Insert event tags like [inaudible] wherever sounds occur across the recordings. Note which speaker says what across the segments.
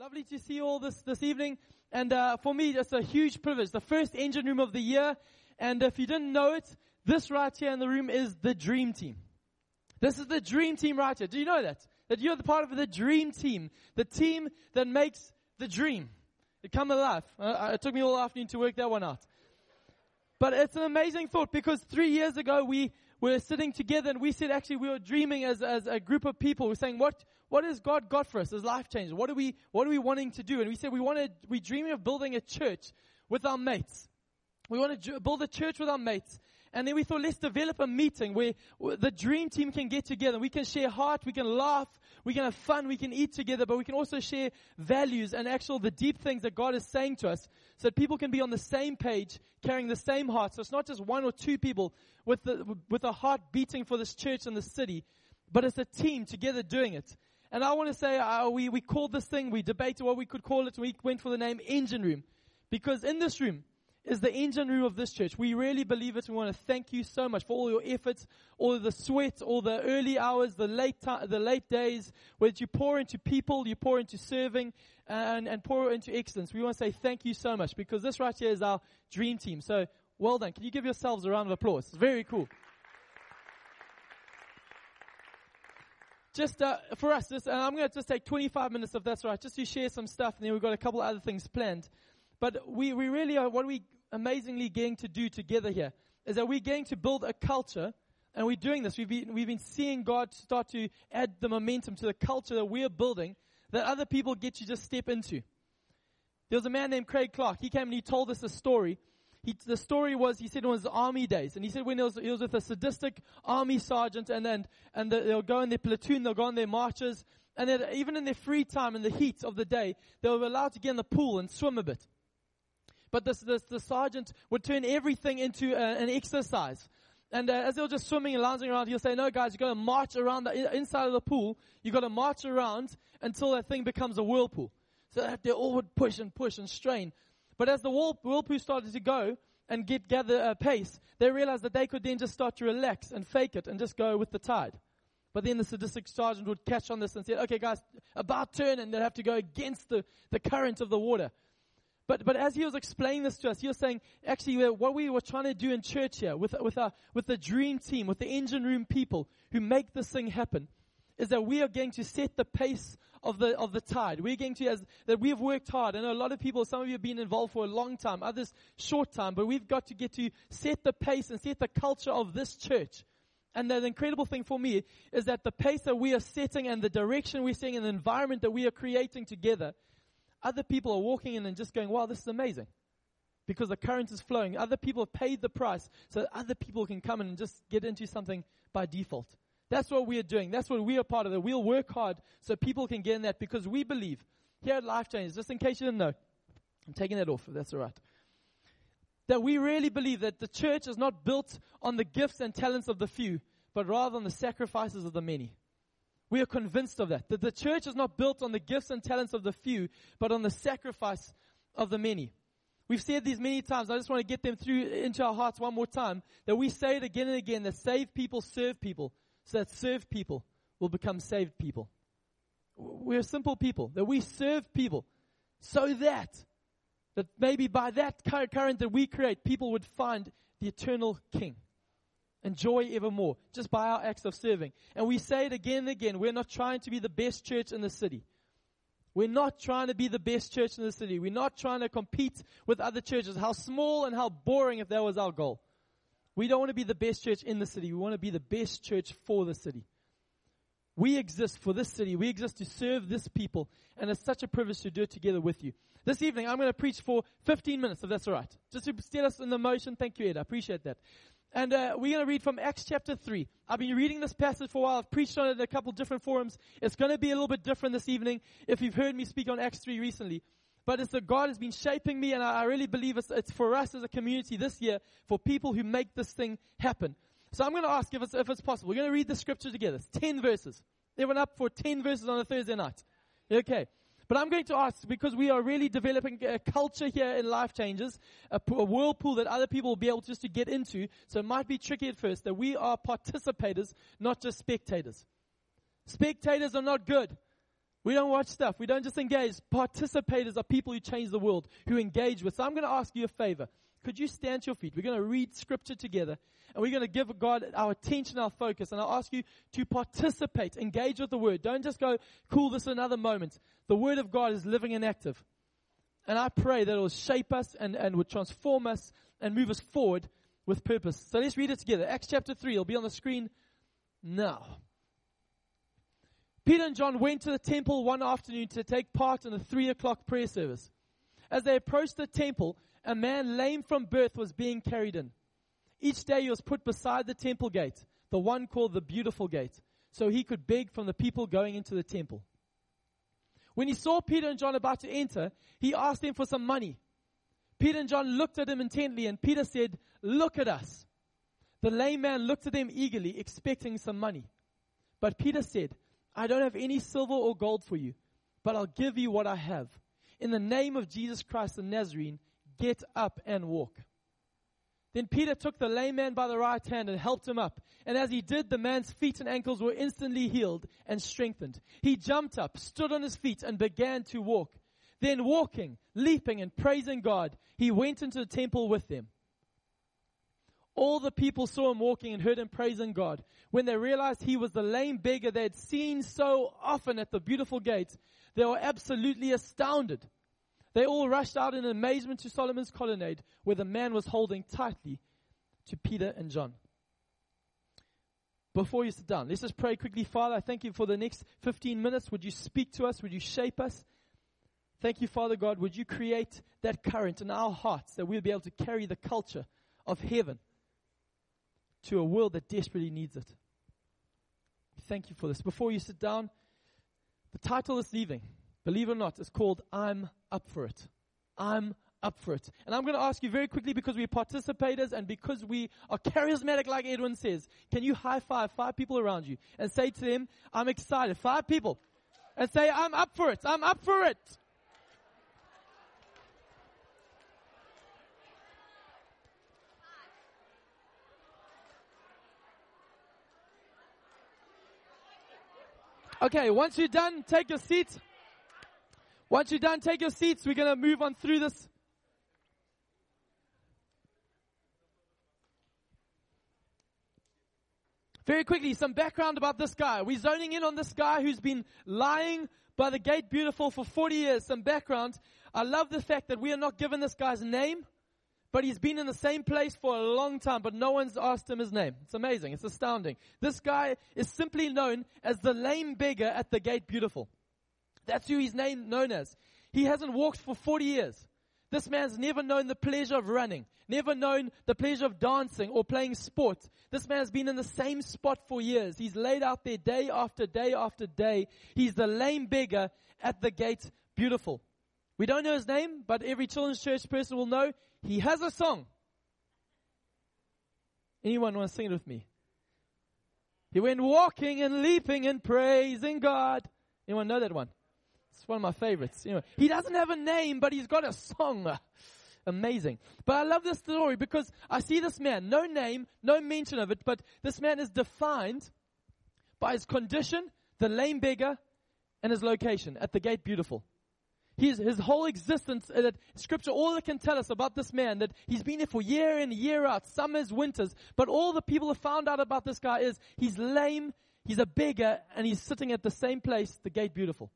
Speaker 1: Lovely to see you all this, this evening. And uh, for me, it's a huge privilege. The first engine room of the year. And if you didn't know it, this right here in the room is the dream team. This is the dream team right here. Do you know that? That you're the part of the dream team. The team that makes the dream. It come alive. Uh, it took me all afternoon to work that one out. But it's an amazing thought because three years ago we were sitting together and we said actually we were dreaming as, as a group of people. We're saying what, what has God got for us as life changers? What are we, what are we wanting to do? And we said we wanted, we dreaming of building a church with our mates. We want to build a church with our mates. And then we thought, let's develop a meeting where the dream team can get together. We can share heart, we can laugh, we can have fun, we can eat together, but we can also share values and actual the deep things that God is saying to us so that people can be on the same page, carrying the same heart. So it's not just one or two people with the, with a heart beating for this church and the city, but it's a team together doing it. And I want to say, uh, we, we called this thing, we debated what we could call it, we went for the name Engine Room. Because in this room, is the engine room of this church. We really believe it. We want to thank you so much for all your efforts, all the sweat, all the early hours, the late the late days, where you pour into people, you pour into serving, and, and pour into excellence. We want to say thank you so much because this right here is our dream team. So well done. Can you give yourselves a round of applause? It's very cool. Just uh, for us, just, I'm going to just take 25 minutes of that's right, just to share some stuff, and then we've got a couple other things planned. But we, we really are, what we amazingly going to do together here is that we're going to build a culture, and we're doing this. We've been, we've been seeing God start to add the momentum to the culture that we're building that other people get to just step into. There was a man named Craig Clark. He came and he told us a story. He, the story was, he said it was army days. And he said when he was, he was with a sadistic army sergeant and then, and the, they'll go in their platoon, they'll go on their marches. And then even in their free time, in the heat of the day, they were allowed to get in the pool and swim a bit. But this, this, the sergeant would turn everything into a, an exercise. And uh, as they were just swimming and lounging around, he'll say, no guys, you've got to march around the inside of the pool. You've got to march around until that thing becomes a whirlpool. So they all would push and push and strain. But as the whirlpool started to go and get gather uh, pace, they realized that they could then just start to relax and fake it and just go with the tide. But then the sadistic sergeant would catch on this and say, okay guys, about turn and they'd have to go against the, the current of the water. But, but as he was explaining this to us, he was saying, actually, what we were trying to do in church here with, with, our, with the dream team, with the engine room people who make this thing happen, is that we are going to set the pace of the, of the tide. We're going to, as, that we've worked hard. I know a lot of people, some of you have been involved for a long time, others short time, but we've got to get to set the pace and set the culture of this church. And the incredible thing for me is that the pace that we are setting and the direction we're setting and the environment that we are creating together other people are walking in and just going, wow, this is amazing. Because the current is flowing. Other people have paid the price so that other people can come and just get into something by default. That's what we are doing. That's what we are part of. It. We'll work hard so people can get in that because we believe here at Life Changers, just in case you didn't know, I'm taking that off that's alright. That we really believe that the church is not built on the gifts and talents of the few, but rather on the sacrifices of the many. We are convinced of that. That the church is not built on the gifts and talents of the few, but on the sacrifice of the many. We've said these many times. I just want to get them through into our hearts one more time. That we say it again and again that saved people serve people, so that served people will become saved people. We're simple people. That we serve people so that, that maybe by that current that we create, people would find the eternal King and joy evermore just by our acts of serving. And we say it again and again. We're not trying to be the best church in the city. We're not trying to be the best church in the city. We're not trying to compete with other churches. How small and how boring if that was our goal. We don't want to be the best church in the city. We want to be the best church for the city. We exist for this city. We exist to serve this people. And it's such a privilege to do it together with you. This evening, I'm going to preach for 15 minutes, if that's all right. Just to steer us in the motion. Thank you, Ed. I appreciate that. And uh, we're going to read from Acts chapter 3. I've been reading this passage for a while. I've preached on it in a couple different forums. It's going to be a little bit different this evening if you've heard me speak on Acts 3 recently. But it's that God has been shaping me and I, really believe it's, it's, for us as a community this year for people who make this thing happen. So I'm going to ask if it's, if it's possible. We're going to read the scripture together. It's 10 verses. Everyone up for 10 verses on a Thursday night? Okay. But I'm going to ask, because we are really developing a culture here in Life Changers, a, a whirlpool that other people will be able just to get into, so it might be tricky at first, that we are participators, not just spectators. Spectators are not good. We don't watch stuff. We don't just engage. Participators are people who change the world, who engage with. So I'm going to ask you a favor. Could you stand to your feet? We're going to read scripture together and we're going to give God our attention, our focus. And I'll ask you to participate, engage with the word. Don't just go, cool, this is another moment. The word of God is living and active. And I pray that it will shape us and, and will transform us and move us forward with purpose. So let's read it together. Acts chapter 3. It'll be on the screen now. Peter and John went to the temple one afternoon to take part in a three o'clock prayer service. As they approached the temple, a man lame from birth was being carried in. Each day he was put beside the temple gate, the one called the beautiful gate, so he could beg from the people going into the temple. When he saw Peter and John about to enter, he asked them for some money. Peter and John looked at him intently, and Peter said, Look at us. The lame man looked at them eagerly, expecting some money. But Peter said, I don't have any silver or gold for you, but I'll give you what I have. In the name of Jesus Christ the Nazarene, get up and walk. Then Peter took the lame man by the right hand and helped him up. And as he did, the man's feet and ankles were instantly healed and strengthened. He jumped up, stood on his feet, and began to walk. Then walking, leaping, and praising God, he went into the temple with them. All the people saw him walking and heard him praising God. When they realized he was the lame beggar they had seen so often at the beautiful gates, they were absolutely astounded. They all rushed out in amazement to Solomon's colonnade, where the man was holding tightly to Peter and John. Before you sit down, let's just pray quickly. Father, I thank you for the next 15 minutes. Would you speak to us? Would you shape us? Thank you, Father God. Would you create that current in our hearts that we'll be able to carry the culture of heaven to a world that desperately needs it? Thank you for this. Before you sit down, the title this evening believe it or not, it's called I'm Up for It. I'm up for it. And I'm going to ask you very quickly because we're participators and because we are charismatic, like Edwin says, can you high five five people around you and say to them, I'm excited. Five people. And say, I'm up for it. I'm up for it. Okay, once you're done, take your seats. Once you're done, take your seats. We're going to move on through this. Very quickly, some background about this guy. We're zoning in on this guy who's been lying by the gate beautiful for 40 years. Some background. I love the fact that we are not given this guy's name, but he's been in the same place for a long time, but no one's asked him his name. It's amazing. It's astounding. This guy is simply known as the lame beggar at the gate beautiful. That's who he's named, known as. He hasn't walked for 40 years. This man's never known the pleasure of running, never known the pleasure of dancing or playing sport. This man's been in the same spot for years. He's laid out there day after day after day. He's the lame beggar at the gate beautiful. We don't know his name, but every children's church person will know he has a song. Anyone want to sing it with me? He went walking and leaping and praising God. Anyone know that one? It's one of my favorites. Know, he doesn't have a name, but he's got a song. [laughs] Amazing. But I love this story because I see this man, no name, no mention of it, but this man is defined by his condition, the lame beggar, and his location at the gate beautiful. His, his whole existence, uh, that scripture, all it can tell us about this man, that he's been there for year in, year out, summers, winters, but all the people have found out about this guy is he's lame, he's a beggar, and he's sitting at the same place, the gate beautiful.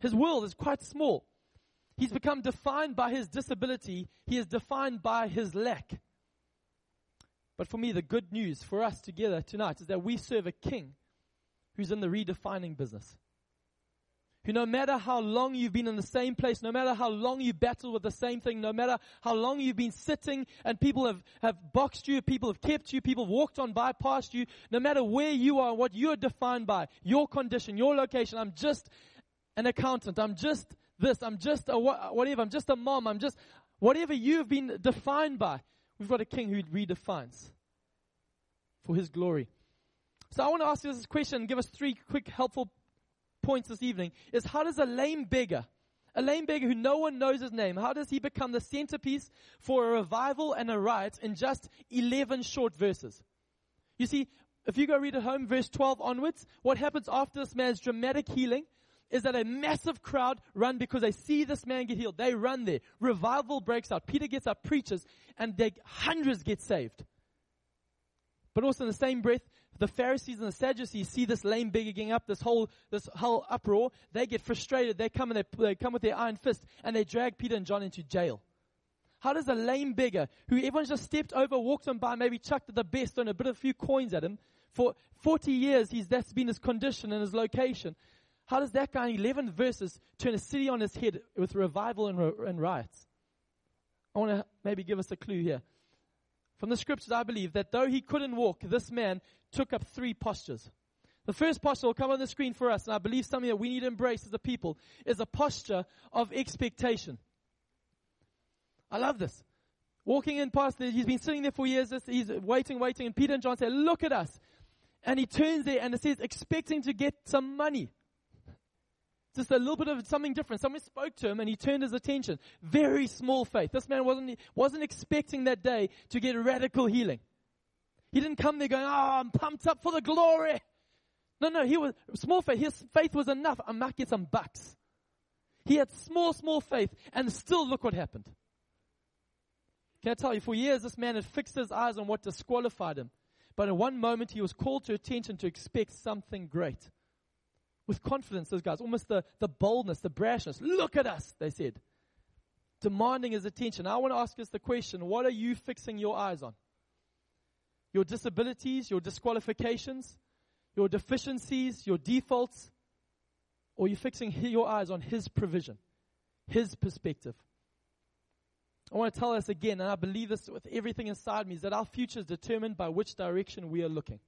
Speaker 1: His world is quite small. He's become defined by his disability. He is defined by his lack. But for me, the good news for us together tonight is that we serve a king who's in the redefining business. Who, no matter how long you've been in the same place, no matter how long you battle with the same thing, no matter how long you've been sitting and people have, have boxed you, people have kept you, people walked on by past you, no matter where you are, what you're defined by, your condition, your location, I'm just an accountant. I'm just this. I'm just a whatever. I'm just a mom. I'm just whatever you've been defined by. We've got a king who redefines for his glory. So I want to ask you this question, give us three quick helpful points this evening, is how does a lame beggar, a lame beggar who no one knows his name, how does he become the centerpiece for a revival and a riot in just 11 short verses? You see, if you go read at home, verse 12 onwards, what happens after this man's dramatic healing is that a massive crowd run because they see this man get healed. They run there. Revival breaks out. Peter gets up, preaches, and they, hundreds get saved. But also in the same breath, the Pharisees and the Sadducees see this lame beggar getting up, this whole, this whole uproar. They get frustrated. They come and they, they come with their iron fist and they drag Peter and John into jail. How does a lame beggar, who everyone's just stepped over, walked on by, maybe chucked the best on a bit of a few coins at him, for 40 years he's, that's been his condition and his location. How does that guy in 11 verses turn a city on his head with revival and, and riots? I want to maybe give us a clue here. From the scriptures, I believe that though he couldn't walk, this man took up three postures. The first posture will come on the screen for us, and I believe something that we need to embrace as a people is a posture of expectation. I love this. Walking in past, he's been sitting there for years, he's waiting, waiting, and Peter and John say, Look at us. And he turns there and it says, expecting to get some money. Just a little bit of something different. Someone spoke to him and he turned his attention. Very small faith. This man wasn't, wasn't expecting that day to get radical healing. He didn't come there going, oh, I'm pumped up for the glory. No, no, he was small faith. His faith was enough. I might get some bucks. He had small, small faith and still look what happened. Can I tell you, for years this man had fixed his eyes on what disqualified him. But in one moment he was called to attention to expect something great with confidence, those guys, almost the, the boldness, the brashness. Look at us, they said. Demanding his attention. I want to ask us the question what are you fixing your eyes on? Your disabilities, your disqualifications, your deficiencies, your defaults? Or are you fixing your eyes on his provision, his perspective? I want to tell us again, and I believe this with everything inside me, is that our future is determined by which direction we are looking.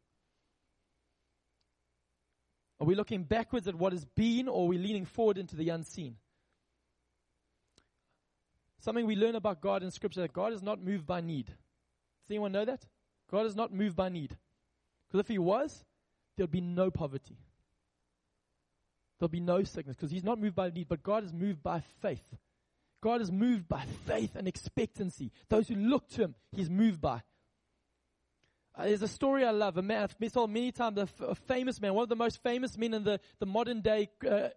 Speaker 1: Are we looking backwards at what has been, or are we leaning forward into the unseen? Something we learn about God in Scripture that God is not moved by need. Does anyone know that? God is not moved by need. Because if He was, there would be no poverty. There'll be no sickness because He's not moved by need, but God is moved by faith. God is moved by faith and expectancy. Those who look to Him, He's moved by. Uh, there's a story I love. A man, I've been told many times, a, famous man, one of the most famous men in the, the modern day uh,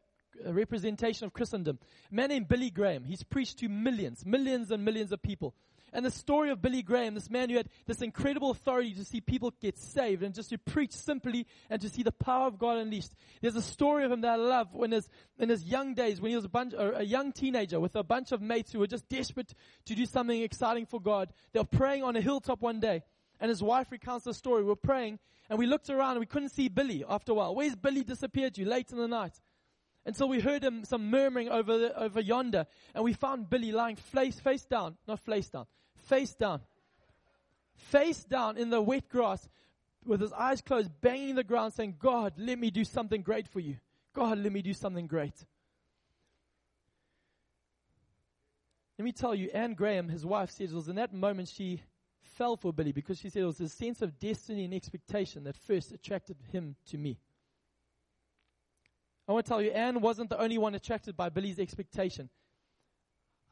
Speaker 1: representation of Christendom. A man named Billy Graham. He's preached to millions, millions and millions of people. And the story of Billy Graham, this man who had this incredible authority to see people get saved and just to preach simply and to see the power of God unleashed. There's a story of him that I love when his, in his young days, when he was a, bunch, a young teenager with a bunch of mates who were just desperate to do something exciting for God. They were praying on a hilltop one day and his wife recounts the story. We were praying and we looked around and we couldn't see Billy after a while. Where's Billy disappeared to late in the night? And so we heard him some murmuring over the, over yonder and we found Billy lying face, face down, not face down, face down, face down in the wet grass with his eyes closed, banging the ground saying, God, let me do something great for you. God, let me do something great. Let me tell you, Anne Graham, his wife, says it was in that moment she fell for Billy because she said it was a sense of destiny and expectation that first attracted him to me. I want to tell you, Anne wasn't the only one attracted by Billy's expectation.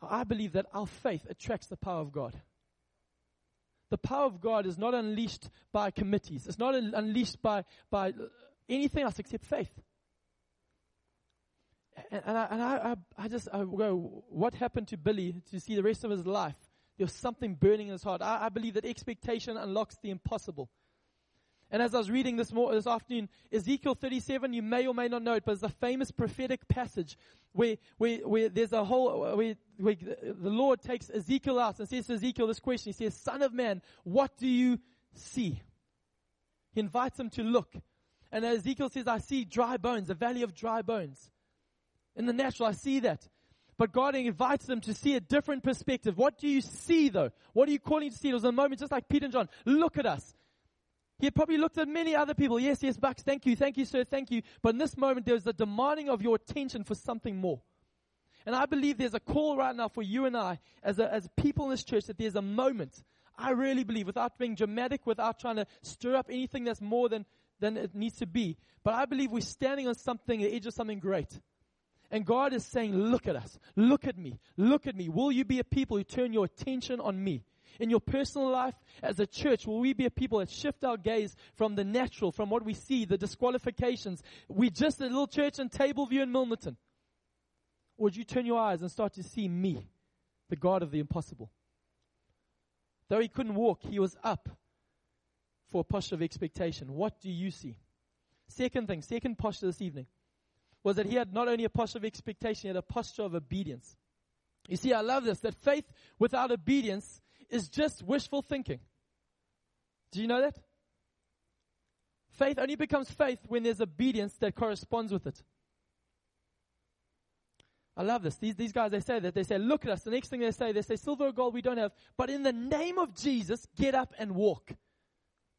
Speaker 1: I believe that our faith attracts the power of God. The power of God is not unleashed by committees. It's not unleashed by, by anything else except faith. And, and, I, and I, I, I just I go, what happened to Billy to see the rest of his life there was something burning in his heart. I, I believe that expectation unlocks the impossible. And as I was reading this, more, this afternoon, Ezekiel 37, you may or may not know it, but it's a famous prophetic passage where, where, where there's a whole, where, where the Lord takes Ezekiel out and says to Ezekiel this question. He says, Son of man, what do you see? He invites him to look. And Ezekiel says, I see dry bones, a valley of dry bones. In the natural, I see that. But God invites them to see a different perspective. What do you see though? What are you calling to see? It was a moment just like Peter and John. Look at us. He had probably looked at many other people. Yes, yes, Bucks, thank you, thank you, sir, thank you. But in this moment, there was a demanding of your attention for something more. And I believe there's a call right now for you and I, as, a, as people in this church, that there's a moment. I really believe, without being dramatic, without trying to stir up anything that's more than, than it needs to be. But I believe we're standing on something, the edge of something great. And God is saying, look at us. Look at me. Look at me. Will you be a people who turn your attention on me? in your personal life, as a church, will we be a people that shift our gaze from the natural, from what we see, the disqualifications? We just a little church in Tableview and Milnerton. Or would you turn your eyes and start to see me, the God of the impossible? Though he couldn't walk, he was up for a posture of expectation. What do you see? Second thing, second posture this evening was that he had not only a posture of expectation, he had a posture of obedience. You see, I love this, that faith without obedience is just wishful thinking. Do you know that? Faith only becomes faith when there's obedience that corresponds with it. I love this. These, these guys, they say that. They say, look at us. The next thing they say, they say, silver or gold we don't have, but in the name of Jesus, get up and walk.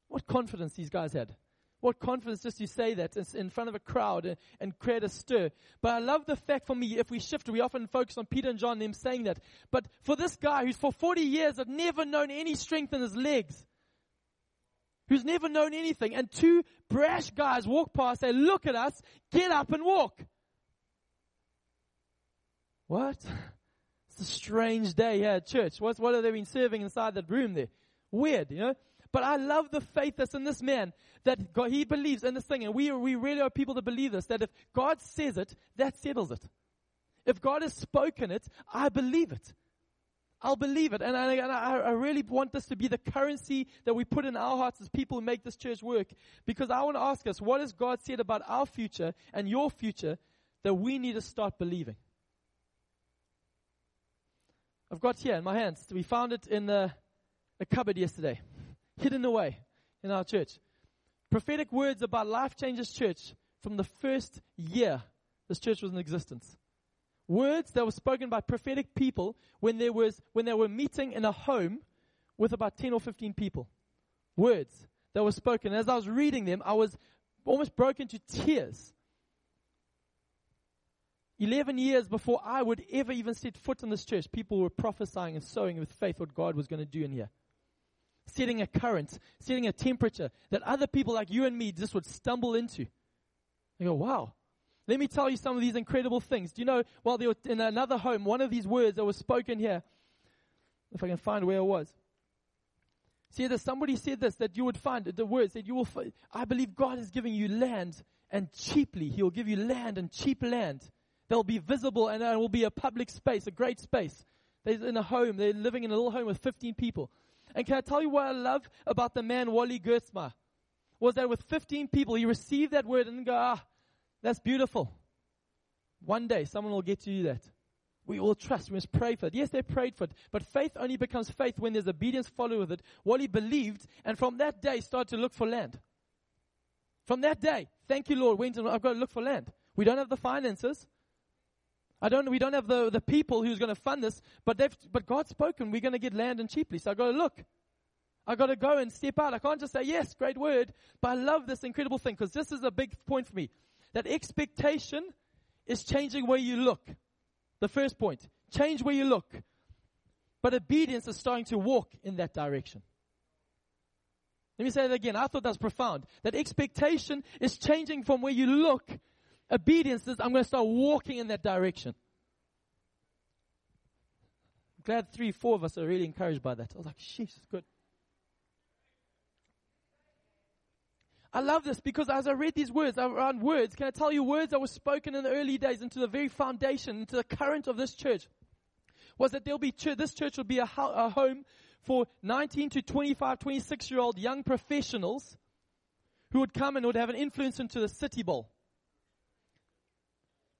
Speaker 1: What confidence these guys had. What confidence just to say that in front of a crowd and, create a stir. But I love the fact for me, if we shift, we often focus on Peter and John, them saying that. But for this guy who's for 40 years had never known any strength in his legs, who's never known anything, and two brash guys walk past, they look at us, get up and walk. What? It's a strange day here at church. What, what have they been serving inside that room there? Weird, you know? But I love the faith that's in this man that God, he believes in this thing. And we, we really are people that believe this, that if God says it, that settles it. If God has spoken it, I believe it. I'll believe it. And, I, and I, I, really want this to be the currency that we put in our hearts as people who make this church work. Because I want to ask us, what has God said about our future and your future that we need to start believing? I've got here in my hands. We found it in the, the cupboard yesterday hidden away in our church. Prophetic words about Life Changers Church from the first year this church was in existence. Words that were spoken by prophetic people when there was when they were meeting in a home with about 10 or 15 people. Words that were spoken. As I was reading them, I was almost broken to tears. 11 years before I would ever even set foot in this church, people were prophesying and sowing with faith what God was going to do in here setting a current, setting a temperature that other people like you and me just would stumble into. You go, wow. Let me tell you some of these incredible things. Do you know, while they were in another home, one of these words that was spoken here, if I can find where it was. See, that somebody said this, that you would find the words that you will, find, I believe God is giving you land and cheaply. He will give you land and cheap land. They'll be visible and it will be a public space, a great space. They're in a home. They're living in a little home with 15 people. And can I tell you what I love about the man Wally Gertzma? Was that with 15 people, he received that word and go, ah, that's beautiful. One day someone will get to do that. We all trust. We must pray for it. Yes, they prayed for it. But faith only becomes faith when there's obedience followed with it. Wally believed and from that day started to look for land. From that day, thank you Lord, went and I've got to look for land. We don't have the finances. I don't, we don't have the, the people who's going to fund this, but they've, but God's spoken, we're going to get land and cheaply. So I got to look. I got to go and step out. I can't just say, yes, great word, but I love this incredible thing because this is a big point for me. That expectation is changing where you look. The first point. Change where you look. But obedience is starting to walk in that direction. Let me say that again. I thought that was profound. That expectation is changing from where you look obedience is I'm going to start walking in that direction. I'm glad three, four of us are really encouraged by that. I was like, sheesh, it's good. I love this because as I read these words, around words, can I tell you words that were spoken in the early days into the very foundation, into the current of this church, was that there'll be this church will be a, ho- a home for 19 to 25, 26 year old young professionals who would come and would have an influence into the city bowl.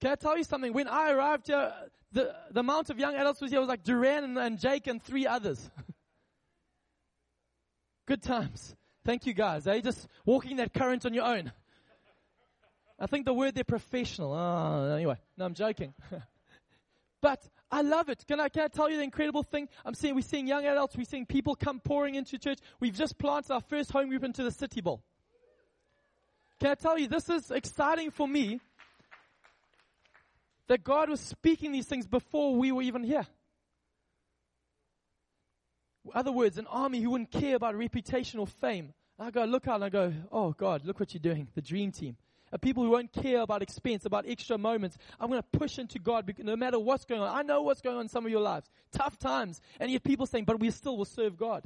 Speaker 1: Can I tell you something? When I arrived here, the, the amount of young adults was here was like Duran and, and Jake and three others. [laughs] Good times. Thank you guys. They eh? just walking that current on your own. I think the word they're professional. Oh, anyway, no, I'm joking. [laughs] but I love it. Can I, can I tell you the incredible thing? I'm seeing, we're seeing young adults, we're seeing people come pouring into church. We've just planted our first home group into the City Bowl. Can I tell you, this is exciting for me that God was speaking these things before we were even here. In other words, an army who wouldn't care about reputation or fame. I go look out and I go, oh God, look what you're doing, the dream team. people who won't care about expense, about extra moments. I'm going to push into God because no matter what's going on. I know what's going on in some of your lives. Tough times. And yet people saying, but we still will serve God.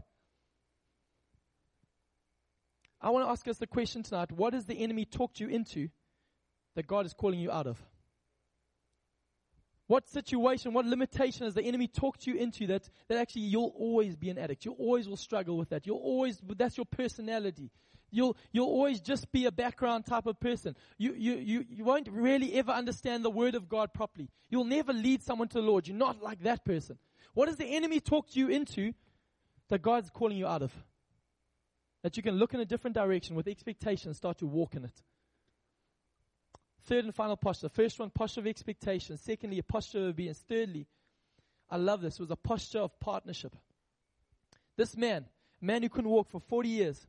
Speaker 1: I want to ask us the question tonight. What has the enemy talked you into that God is calling you out of? What situation, what limitation has the enemy talked you into that, that actually you'll always be an addict? You always will struggle with that. You'll always, that's your personality. You'll, you'll always just be a background type of person. You, you, you, you won't really ever understand the word of God properly. You'll never lead someone to the Lord. You're not like that person. What has the enemy talked you into that God's calling you out of? That you can look in a different direction with expectation and start to walk in it. Third and final posture. First one, posture of expectation. Secondly, a posture of obedience. Thirdly, I love this, was a posture of partnership. This man, man who couldn't walk for 40 years,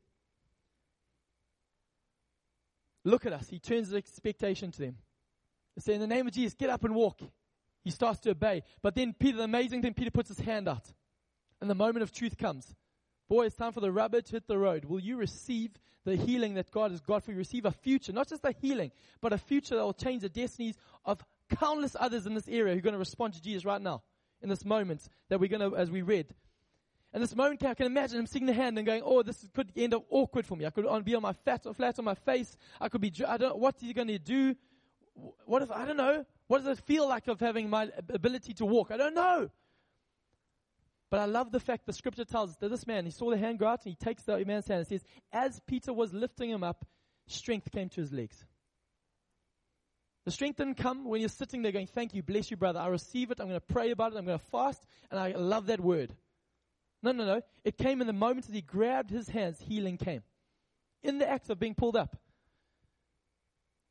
Speaker 1: look at us. He turns his expectation to them. They say, in the name of Jesus, get up and walk. He starts to obey. But then Peter, the amazing thing, Peter puts his hand out. And the moment of truth comes. Boy, it's time for the rubber to hit the road. Will you receive the healing that God has got for you? Receive a future, not just a healing, but a future that will change the destinies of countless others in this area who are going to respond to Jesus right now, in this moment that we're going to, as we read. And this moment, I can imagine him seeing the hand and going, "Oh, this could end up awkward for me. I could be on my fat, flat on my face. I could be. I don't. Know, what's he going to do? What if I don't know? What does it feel like of having my ability to walk? I don't know. But I love the fact the scripture tells us that this man, he saw the hand go out and he takes the man's hand and says, as Peter was lifting him up, strength came to his legs. The strength didn't come when you're sitting there going, Thank you, bless you, brother. I receive it. I'm going to pray about it. I'm going to fast. And I love that word. No, no, no. It came in the moment that he grabbed his hands, healing came. In the act of being pulled up.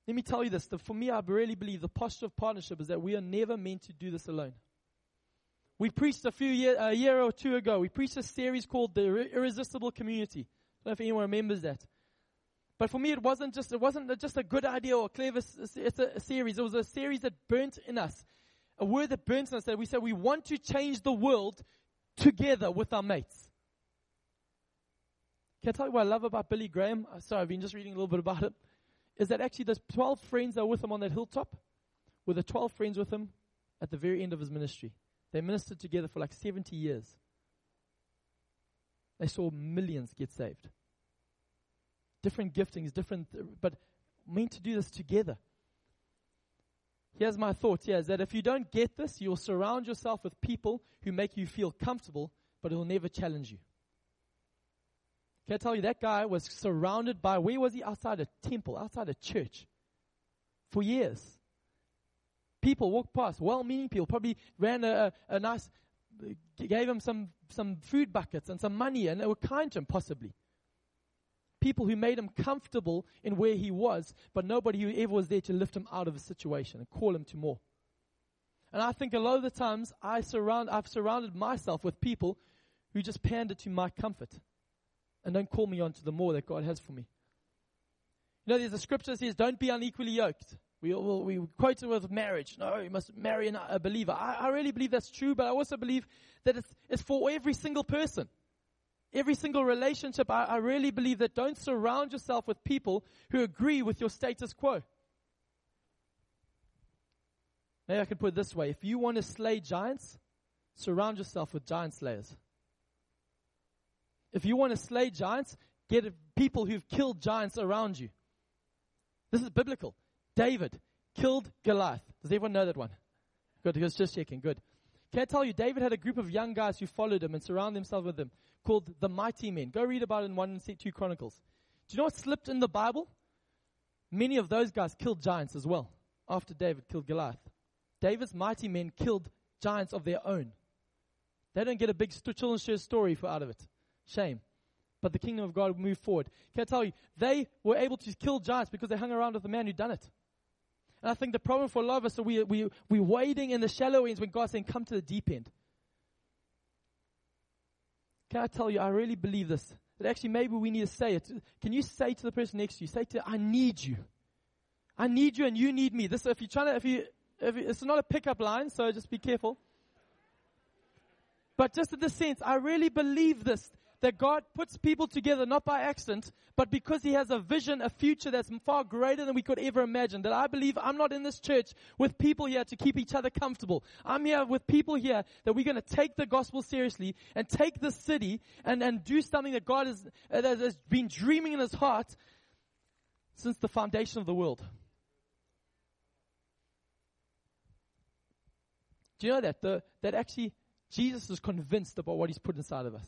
Speaker 1: Let me tell you this. For me, I really believe the posture of partnership is that we are never meant to do this alone. We preached a few year, a year or two ago. We preached a series called the Irresistible Community. I don't know if anyone remembers that. But for me, it wasn't just it wasn't just a good idea or clever. It's a, a series. It was a series that burnt in us, a word that burnt in us. That we said we want to change the world together with our mates. Can I tell you what I love about Billy Graham? Uh, sorry, I've been just reading a little bit about it. Is that actually those 12 friends that were with him on that hilltop were the 12 friends with him at the very end of his ministry. They ministered together for like 70 years. They saw millions get saved. Different giftings, different, but meant to do this together. Here's my thought here is that if you don't get this, you'll surround yourself with people who make you feel comfortable, but it will never challenge you. Can I tell you, that guy was surrounded by, where was he? Outside a temple, outside a church for years people walked past, well-meaning people, probably ran a, a, a nice, gave him some, some food buckets and some money, and they were kind to him, possibly. People who made him comfortable in where he was, but nobody who ever was there to lift him out of a situation and call him to more. And I think a lot of the times I surround, I've surrounded myself with people who just pander to my comfort and don't call me on to the more that God has for me. You know, there's a scripture that says, don't be unequally yoked. We, we, we quote it with marriage. No, you must marry a believer. I, I really believe that's true, but I also believe that it's, it's for every single person. Every single relationship, I, I really believe that don't surround yourself with people who agree with your status quo. Maybe I can put it this way. If you want to slay giants, surround yourself with giant slayers. If you want to slay giants, get people who've killed giants around you. This is biblical. David killed Goliath. Does everyone know that one? Good, was just checking. Good. Can I tell you, David had a group of young guys who followed him and surrounded themselves with him called the Mighty Men. Go read about it in 1 and 2 Chronicles. Do you know what slipped in the Bible? Many of those guys killed giants as well after David killed Goliath. David's mighty men killed giants of their own. They don't get a big children's story for out of it. Shame but the kingdom of God moved forward. Can I tell you, they were able to kill giants because they hung around with the man who'd done it. And I think the problem for a lot of us is we, we, we're wading in the shallow ends when God's saying, come to the deep end. Can I tell you, I really believe this. That actually maybe we need to say it. Can you say to the person next to you, say to I need you. I need you and you need me. This, if you're trying to, if you, if you, it's not a pickup line, so just be careful. But just in the sense, I really believe this, that God puts people together not by accident, but because He has a vision, a future that's far greater than we could ever imagine. That I believe I'm not in this church with people here to keep each other comfortable. I'm here with people here that we're going to take the gospel seriously and take the city and, and do something that God has, uh, that has been dreaming in His heart since the foundation of the world. Do you know that? The, that actually Jesus is convinced about what He's put inside of us.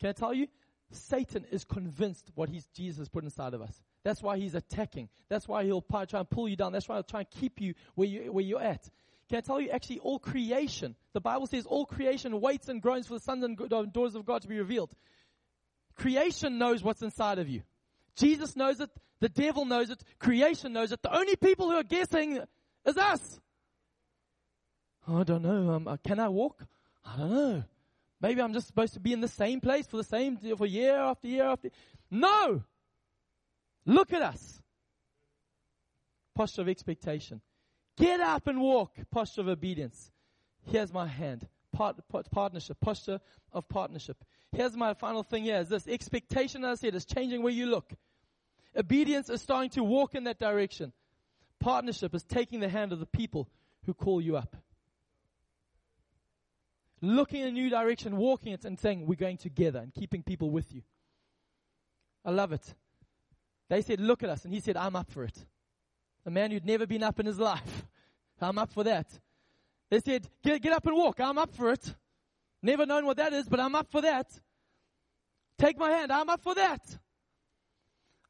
Speaker 1: Can I tell you? Satan is convinced what he's, Jesus put inside of us. That's why he's attacking. That's why he'll try and pull you down. That's why he'll try and keep you where, you where you're at. Can I tell you, actually, all creation, the Bible says all creation waits and groans for the sons and daughters of God to be revealed. Creation knows what's inside of you. Jesus knows it. The devil knows it. Creation knows it. The only people who are guessing is us. I don't know. Um, uh, can I walk? I don't know. Maybe I'm just supposed to be in the same place for the same, for year after year after. No! Look at us. Posture of expectation. Get up and walk. Posture of obedience. Here's my hand. Part, part, partnership. Posture of partnership. Here's my final thing here is this. Expectation, as I said, is changing where you look. Obedience is starting to walk in that direction. Partnership is taking the hand of the people who call you up looking in a new direction, walking it, and saying, We're going together and keeping people with you. I love it. They said, Look at us. And he said, I'm up for it. A man who'd never been up in his life. [laughs] I'm up for that. They said, get, get up and walk. I'm up for it. Never known what that is, but I'm up for that. Take my hand. I'm up for that.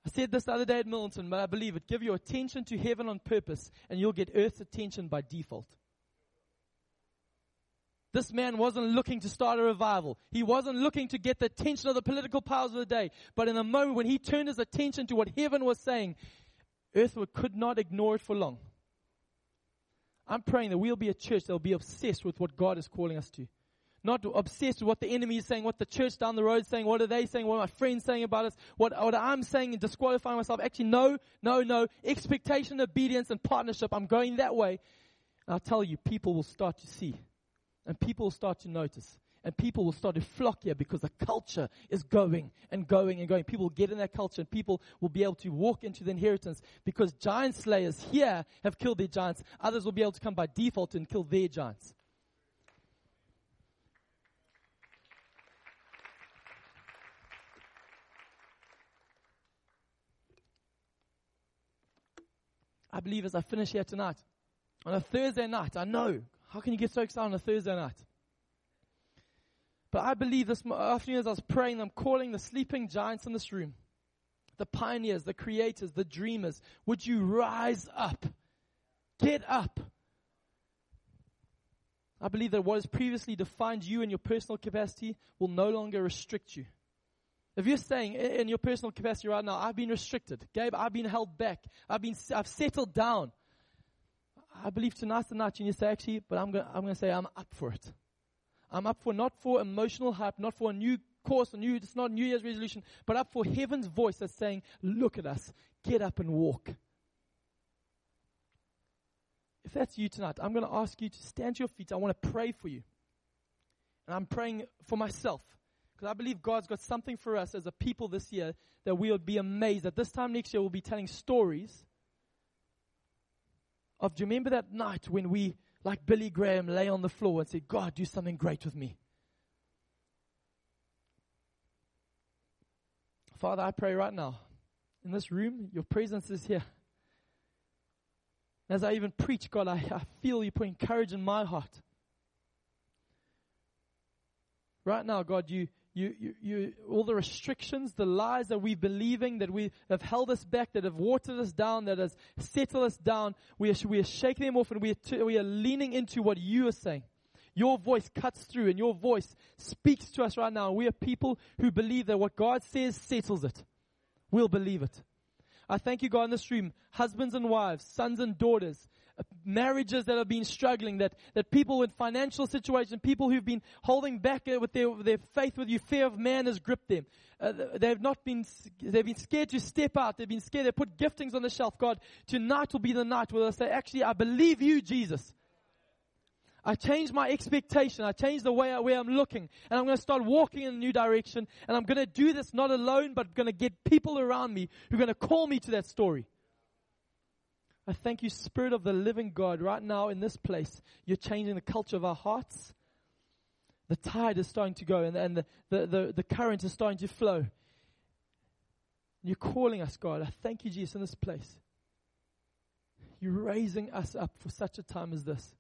Speaker 1: I said this the other day at Milton, but I believe it. Give your attention to heaven on purpose, and you'll get earth's attention by default. This man wasn't looking to start a revival. He wasn't looking to get the attention of the political powers of the day. But in a moment when he turned his attention to what heaven was saying, earth could not ignore it for long. I'm praying that we'll be a church that will be obsessed with what God is calling us to. Not obsessed with what the enemy is saying, what the church down the road is saying, what are they saying, what are my friends saying about us, what, what I'm saying and disqualifying myself. Actually, no, no, no. Expectation, obedience, and partnership. I'm going that way. And I'll tell you, people will start to see and people will start to notice. And people will start to flock here because the culture is going and going and going. People will get in that culture and people will be able to walk into the inheritance because giant slayers here have killed their giants. Others will be able to come by default and kill their giants. I believe as I finish here tonight, on a Thursday night, I know how can you get so excited on a Thursday night? But I believe this afternoon as I was praying, I'm calling the sleeping giants in this room, the pioneers, the creators, the dreamers. Would you rise up? Get up. I believe that what has previously defined you in your personal capacity will no longer restrict you. If you're saying in your personal capacity right now, I've been restricted, Gabe, I've been held back, I've been, I've settled down. I believe tonight's the night you say, actually, but I'm going I'm to say I'm up for it. I'm up for not for emotional hype, not for a new course, a new, it's not New Year's resolution, but up for heaven's voice that's saying, look at us, get up and walk. If that's you tonight, I'm going to ask you to stand to your feet. I want to pray for you. And I'm praying for myself. Because I believe God's got something for us as a people this year that we'll be amazed. At this time next year, we'll be telling stories of, do you remember that night when we, like Billy Graham, lay on the floor and said, God, do something great with me? Father, I pray right now, in this room, your presence is here. As I even preach, God, I, I feel you putting courage in my heart. Right now, God, you, you, you, you, all the restrictions, the lies that we're believing, that we have held us back, that have watered us down, that has settled us down, we are, we are shaking them off and we are, we are leaning into what you are saying. Your voice cuts through and your voice speaks to us right now. We are people who believe that what God says settles it. We'll believe it. I thank you, God, in this room, husbands and wives, sons and daughters, marriages that have been struggling, that, that people with financial situations, people who've been holding back with their, their faith with you, fear of man has gripped them. Uh, they've not been, they've been scared to step out. They've been scared. They put giftings on the shelf. God, tonight will be the night where they say, actually, I believe you, Jesus. I change my expectation. I change the way I, where I'm looking. And I'm going to start walking in a new direction. And I'm going to do this not alone, but going to get people around me who are going to call me to that story. I thank you, Spirit of the living God, right now in this place. You're changing the culture of our hearts. The tide is starting to go and, and the, the, the, the current is starting to flow. You're calling us, God. I thank you, Jesus, in this place. You're raising us up for such a time as this.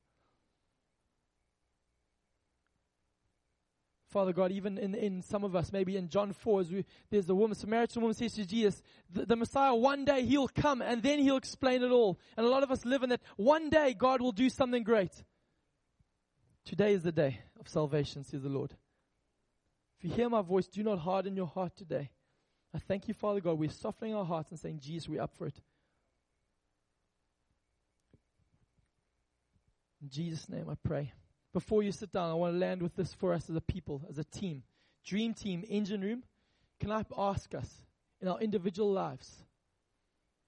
Speaker 1: Father God, even in, in some of us, maybe in John 4, as we, there's a woman, Samaritan woman says to Jesus, the, the Messiah, one day he'll come and then he'll explain it all. And a lot of us live in that one day God will do something great. Today is the day of salvation, says the Lord. If you hear my voice, do not harden your heart today. I thank you, Father God. We're softening our hearts and saying, Jesus, we're up for it. In Jesus' name I pray before you sit down, I want to land with this for us as a people, as a team. Dream team, engine room. Can I ask us in our individual lives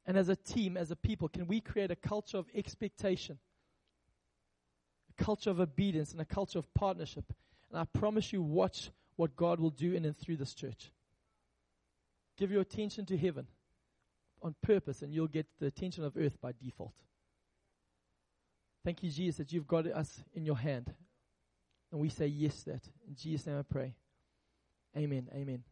Speaker 1: and as a team, as a people, can we create a culture of expectation, a culture of obedience, and a culture of partnership? And I promise you, watch what God will do in and through this church. Give your attention to heaven on purpose, and you'll get the attention of earth by default. Thank you, Jesus, that you've got us in your hand. And we say yes to that. In Jesus' name I pray. Amen. Amen.